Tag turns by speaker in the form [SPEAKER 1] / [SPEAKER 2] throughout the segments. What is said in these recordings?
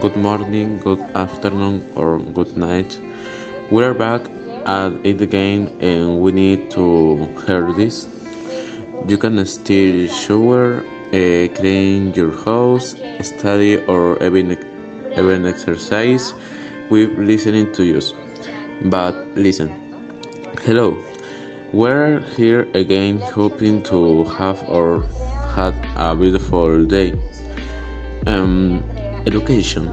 [SPEAKER 1] good morning, good afternoon, or good night. We are back at it again, and we need to hear this. You can still shower, uh, clean your house, study, or even, even exercise with listening to you. But listen, hello, we're here again, hoping to have or had a beautiful day. Um, education.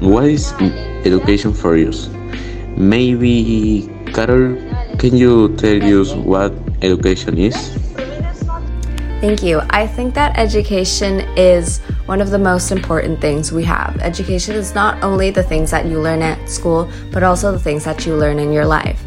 [SPEAKER 1] What is education for you? Maybe, Carol, can you tell us what education is?
[SPEAKER 2] Thank you. I think that education is one of the most important things we have. Education is not only the things that you learn at school, but also the things that you learn in your life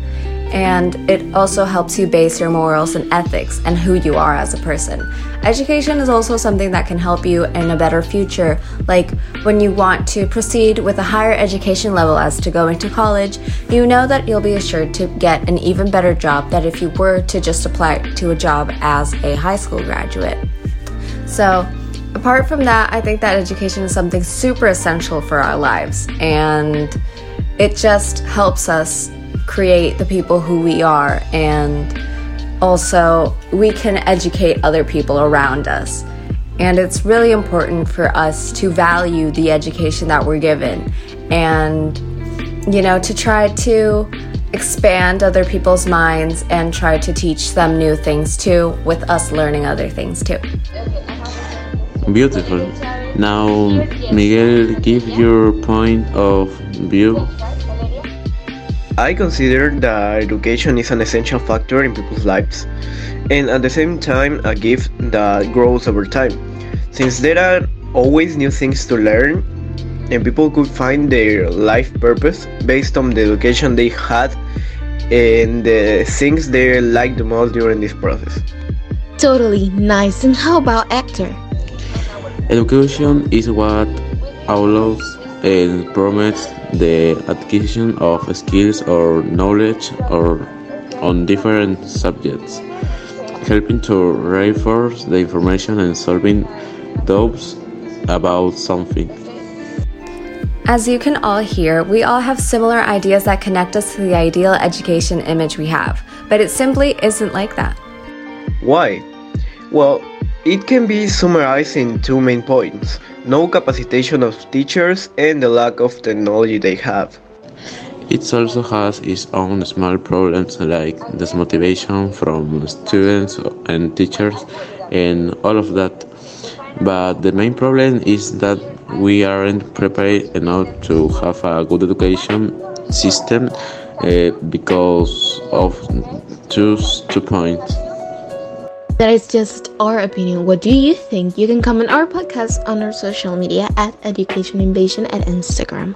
[SPEAKER 2] and it also helps you base your morals and ethics and who you are as a person. Education is also something that can help you in a better future, like when you want to proceed with a higher education level as to go into college, you know that you'll be assured to get an even better job than if you were to just apply to a job as a high school graduate. So, apart from that, I think that education is something super essential for our lives and it just helps us create the people who we are and also we can educate other people around us. And it's really important for us to value the education that we're given and, you know, to try to expand other people's minds and try to teach them new things too, with us learning other things too.
[SPEAKER 1] Beautiful. Now, Miguel, give your point of view.
[SPEAKER 3] I consider that education is an essential factor in people's lives, and at the same time, a gift that grows over time. Since there are always new things to learn, and people could find their life purpose based on the education they had and the things they like the most during this process.
[SPEAKER 4] Totally nice. And how about Hector?
[SPEAKER 1] Education is what allows and promotes the acquisition of skills or knowledge or on different subjects, helping to reinforce the information and solving doubts about something.
[SPEAKER 2] As you can all hear, we all have similar ideas that connect us to the ideal education image we have, but it simply isn't like that.
[SPEAKER 3] Why? Well, it can be summarized in two main points no capacitation of teachers and the lack of technology they have.
[SPEAKER 1] It also has its own small problems like dismotivation from students and teachers and all of that. But the main problem is that we aren't prepared enough to have a good education system uh, because of two, two points.
[SPEAKER 4] That is just our opinion. What do you think? You can comment our podcast on our social media at Education Invasion at Instagram.